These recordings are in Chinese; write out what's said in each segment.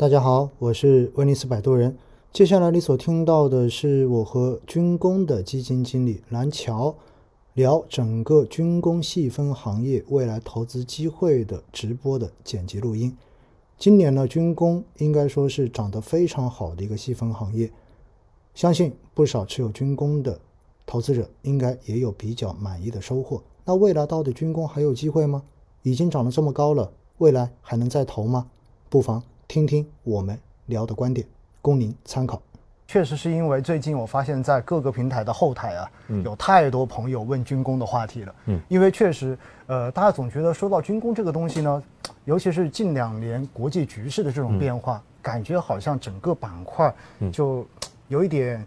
大家好，我是威尼斯摆渡人。接下来你所听到的是我和军工的基金经理蓝桥聊整个军工细分行业未来投资机会的直播的剪辑录音。今年呢，军工应该说是涨得非常好的一个细分行业，相信不少持有军工的投资者应该也有比较满意的收获。那未来到底军工还有机会吗？已经涨得这么高了，未来还能再投吗？不妨听听我们聊的观点，供您参考。确实是因为最近我发现，在各个平台的后台啊，有太多朋友问军工的话题了。嗯，因为确实，呃，大家总觉得说到军工这个东西呢，尤其是近两年国际局势的这种变化，感觉好像整个板块就有一点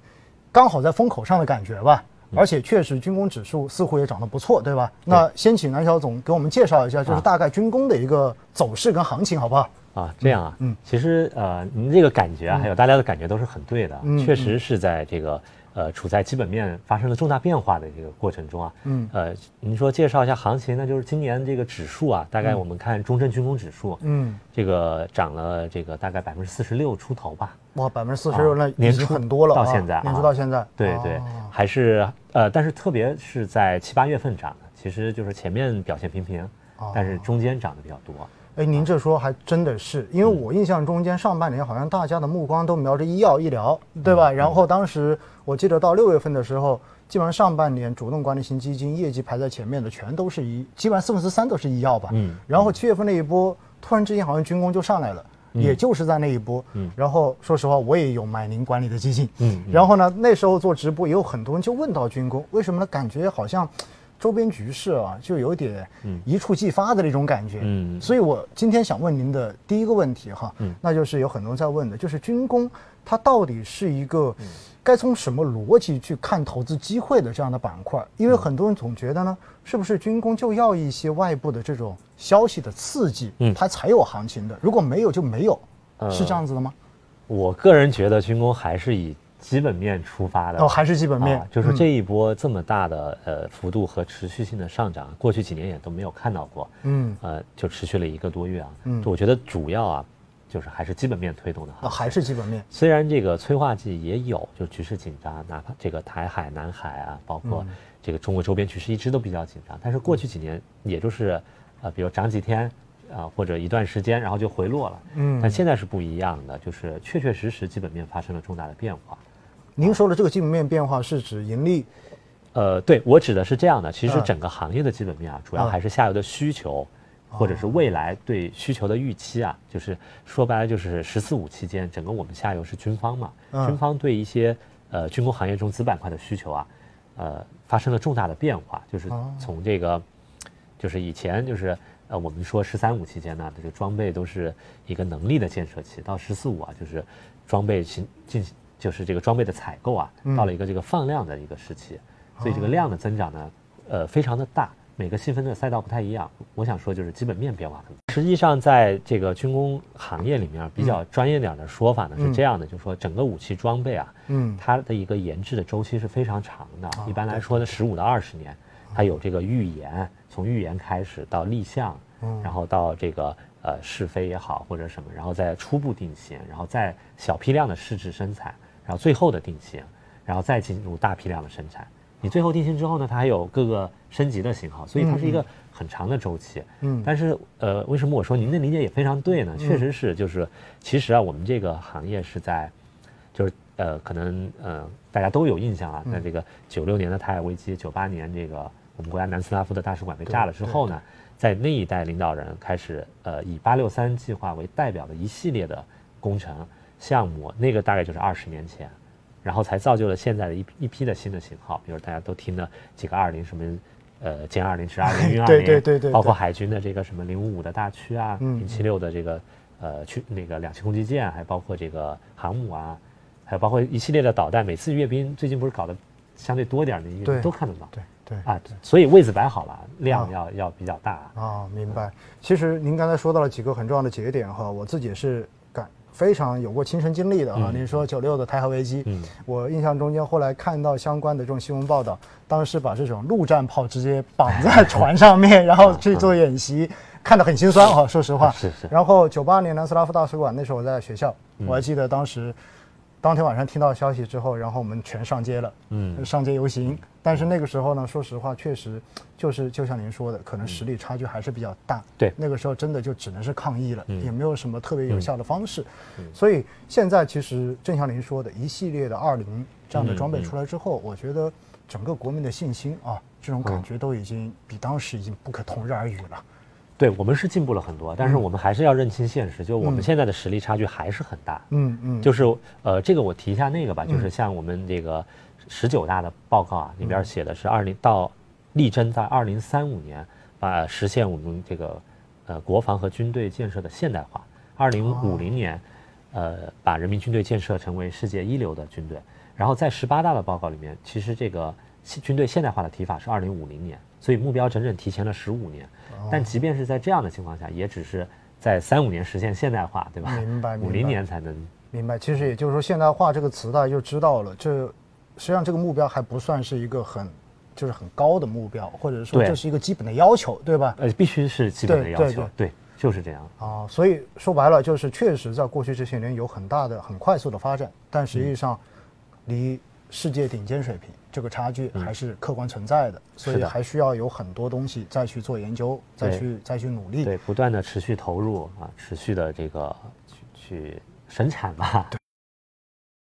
刚好在风口上的感觉吧。而且确实，军工指数似乎也涨得不错，对吧？那先请南小总给我们介绍一下，就是大概军工的一个走势跟行情，好不好？啊，这样啊，嗯，其实呃，您这个感觉啊，还有大家的感觉都是很对的，确实是在这个呃处在基本面发生了重大变化的这个过程中啊，嗯，呃，您说介绍一下行情，那就是今年这个指数啊，大概我们看中证军工指数，嗯，这个涨了这个大概百分之四十六出头吧。哇，百分之四十六，那年初很多了，到现在，年初到现在，对对，还是呃，但是特别是在七八月份涨的，其实就是前面表现平平，但是中间涨的比较多。哎，您这说还真的是，因为我印象中间上半年好像大家的目光都瞄着医药医疗，对吧？然后当时我记得到六月份的时候，基本上上半年主动管理型基金业绩排在前面的全都是医，基本上四分之三都是医药吧。嗯。然后七月份那一波，突然之间好像军工就上来了，也就是在那一波。嗯。然后说实话，我也有买您管理的基金。嗯。然后呢，那时候做直播也有很多人就问到军工，为什么呢？感觉好像。周边局势啊，就有点一触即发的那种感觉。嗯，所以我今天想问您的第一个问题哈，嗯，那就是有很多人在问的，就是军工它到底是一个该从什么逻辑去看投资机会的这样的板块？因为很多人总觉得呢，是不是军工就要一些外部的这种消息的刺激，嗯，它才有行情的？如果没有就没有，是这样子的吗？我个人觉得军工还是以。基本面出发的。哦，还是基本面，就是这一波这么大的呃幅度和持续性的上涨，过去几年也都没有看到过，嗯，呃，就持续了一个多月啊，嗯，我觉得主要啊，就是还是基本面推动的，啊，还是基本面。虽然这个催化剂也有，就局势紧张，哪怕这个台海、南海啊，包括这个中国周边局势一直都比较紧张，但是过去几年也就是，呃，比如涨几天啊，或者一段时间，然后就回落了，嗯，但现在是不一样的，就是确确实实基本面发生了重大的变化。您说的这个基本面变化是指盈利？呃，对我指的是这样的。其实整个行业的基本面啊，主要还是下游的需求，或者是未来对需求的预期啊。就是说白了，就是“十四五”期间，整个我们下游是军方嘛，军方对一些呃军工行业中子板块的需求啊，呃，发生了重大的变化。就是从这个，就是以前就是呃我们说“十三五”期间呢，这个装备都是一个能力的建设期，到“十四五”啊，就是装备进进行。就是这个装备的采购啊，到了一个这个放量的一个时期，所以这个量的增长呢，呃，非常的大。每个细分的赛道不太一样。我想说就是基本面变化很大。实际上，在这个军工行业里面，比较专业点的说法呢是这样的，就是说整个武器装备啊，嗯，它的一个研制的周期是非常长的。一般来说呢，十五到二十年，它有这个预研，从预研开始到立项，然后到这个。呃，试飞也好，或者什么，然后再初步定型，然后再小批量的试制生产，然后最后的定型，然后再进入大批量的生产。你最后定型之后呢，它还有各个升级的型号，所以它是一个很长的周期。嗯。但是呃，为什么我说您的理解也非常对呢？确实是，就是其实啊，我们这个行业是在，就是呃，可能呃，大家都有印象啊，在这个九六年的台海危机，九八年这个我们国家南斯拉夫的大使馆被炸了之后呢。在那一代领导人开始，呃，以八六三计划为代表的一系列的工程项目，那个大概就是二十年前，然后才造就了现在的一一批的新的型号，比如大家都听的几个二零什么，呃，歼二零、是二零、运二零，对对对对，包括海军的这个什么零五五的大驱啊，零七六的这个呃驱那个两栖攻击舰，还包括这个航母啊，还有包括一系列的导弹，每次阅兵最近不是搞得相对多点的阅兵都看得到。对。对啊，所以位置摆好了，量要要比较大啊。明白。其实您刚才说到了几个很重要的节点哈，我自己也是感非常有过亲身经历的啊。您说九六的台海危机，嗯，我印象中间后来看到相关的这种新闻报道，当时把这种陆战炮直接绑在船上面，然后去做演习，看得很心酸啊，说实话。是是。然后九八年南斯拉夫大使馆那时候我在学校，我还记得当时。当天晚上听到消息之后，然后我们全上街了，嗯，上街游行。但是那个时候呢，说实话，确实就是就像您说的，可能实力差距还是比较大。对，那个时候真的就只能是抗议了，也没有什么特别有效的方式。所以现在其实正像您说的，一系列的二零这样的装备出来之后，我觉得整个国民的信心啊，这种感觉都已经比当时已经不可同日而语了。对我们是进步了很多，但是我们还是要认清现实，就我们现在的实力差距还是很大。嗯嗯，就是呃，这个我提一下那个吧，就是。像我们这个十九大的报告啊，里边写的是二零到力争在二零三五年把实现我们这个呃国防和军队建设的现代化，二零五零年呃把人民军队建设成为世界一流的军队。然后在十八大的报告里面，其实这个军队现代化的提法是二零五零年，所以目标整整提前了十五年。但即便是在这样的情况下，也只是在三五年实现现代化，对吧？明白，五零年才能明白。其实也就是说，现代化这个词大家就知道了。这实际上这个目标还不算是一个很就是很高的目标，或者说这是一个基本的要求，对吧？呃，必须是基本的要求，对，就是这样。啊，所以说白了，就是确实在过去这些年有很大的、很快速的发展，但实际上离世界顶尖水平。这个差距还是客观存在的，所以还需要有很多东西再去做研究，再去再去努力，对，不断的持续投入啊，持续的这个去去生产吧。对，